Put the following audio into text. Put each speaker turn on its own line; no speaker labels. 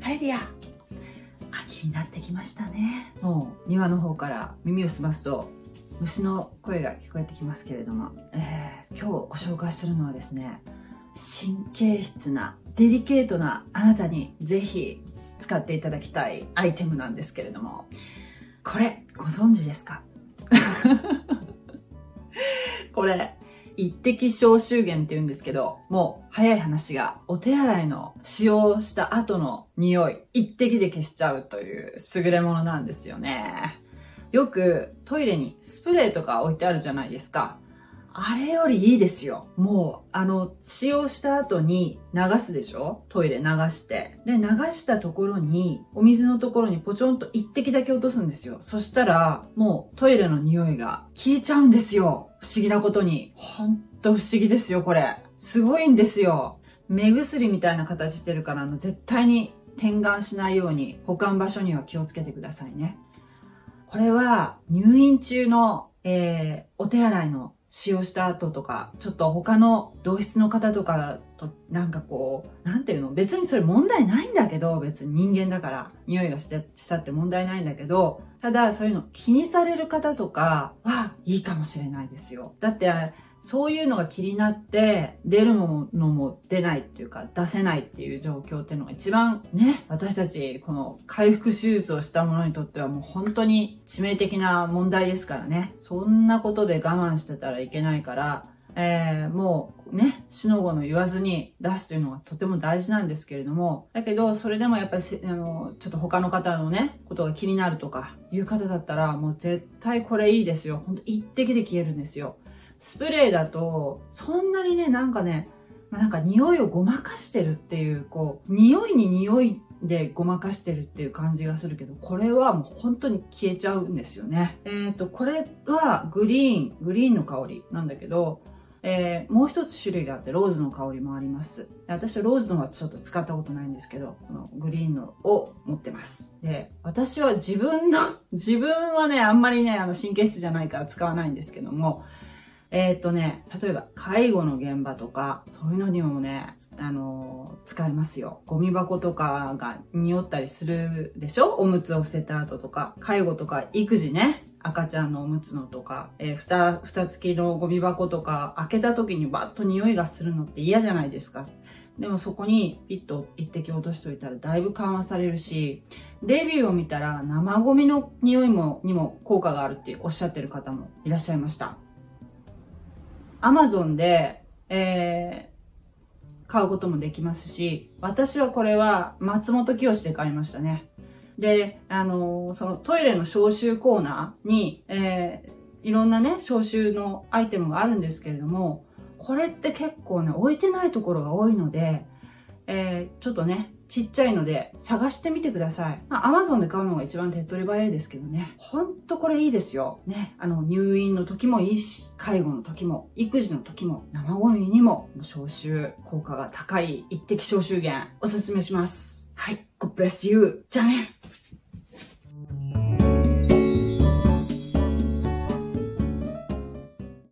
はいリア。秋になってきましたね。もう庭の方から耳を澄ますと虫の声が聞こえてきますけれども、えー、今日ご紹介するのはですね神経質なデリケートなあなたにぜひ使っていただきたいアイテムなんですけれども。これご存知ですか？これ一滴消臭源って言うんですけど、もう早い話がお手洗いの使用した後の匂い、一滴で消しちゃうという優れものなんですよね。よくトイレにスプレーとか置いてあるじゃないですか。あれよりいいですよ。もう、あの、使用した後に流すでしょ？トイレ流して。で、流したところに、お水のところにポチョンと一滴だけ落とすんですよ。そしたら、もうトイレの匂いが消えちゃうんですよ。不思議なことに。ほんと不思議ですよ、これ。すごいんですよ。目薬みたいな形してるから、あの、絶対に点眼しないように保管場所には気をつけてくださいね。これは入院中の、えー、お手洗いの使用した後とか、ちょっと他の同室の方とかと、なんかこう、なんていうの別にそれ問題ないんだけど、別に人間だから、匂いがしてしたって問題ないんだけど、ただそういうの気にされる方とかはいいかもしれないですよ。だって、そういうのが気になって、出るものも出ないっていうか、出せないっていう状況っていうのが一番ね、私たち、この回復手術をした者にとってはもう本当に致命的な問題ですからね。そんなことで我慢してたらいけないから、えー、もうね、死の後の言わずに出すというのがとても大事なんですけれども、だけど、それでもやっぱり、あの、ちょっと他の方のね、ことが気になるとか、いう方だったら、もう絶対これいいですよ。ほんと一滴で消えるんですよ。スプレーだと、そんなにね、なんかね、まあ、なんか匂いをごまかしてるっていう、こう、匂いに匂いでごまかしてるっていう感じがするけど、これはもう本当に消えちゃうんですよね。えっ、ー、と、これはグリーン、グリーンの香りなんだけど、えー、もう一つ種類があって、ローズの香りもあります。私はローズのはちょっと使ったことないんですけど、このグリーンのを持ってます。で、私は自分の、自分はね、あんまりね、あの神経質じゃないから使わないんですけども、えっ、とね、例えば介護の現場とか、そういうのにもね、あのー、使えますよ。ゴミ箱とかが匂ったりするでしょ？おむつを捨てた後とか、介護とか育児ね、赤ちゃんのおむつのとか、えー、ふた、蓋付きのゴミ箱とか、開けた時にバッと匂いがするのって嫌じゃないですか。でもそこにピッと一滴落としといたらだいぶ緩和されるし、レビューを見たら生ゴミの匂いも、にも効果があるっておっしゃってる方もいらっしゃいました。アマゾンで、えー、買うこともできますし、私はこれは松本清で買いましたね。で、あのー、そのトイレの消臭コーナーに、えー、いろんなね、消臭のアイテムがあるんですけれども、これって結構ね、置いてないところが多いので、えー、ちょっとね、ちっちゃいので探してみてください。まあ、アマゾンで買うのが一番手っ取り早いですけどね。ほんとこれいいですよ。ね。あの、入院の時もいいし、介護の時も、育児の時も、生ゴミにも、消臭効果が高い一滴消臭源、おすすめします。はい。God bless you. じゃあね。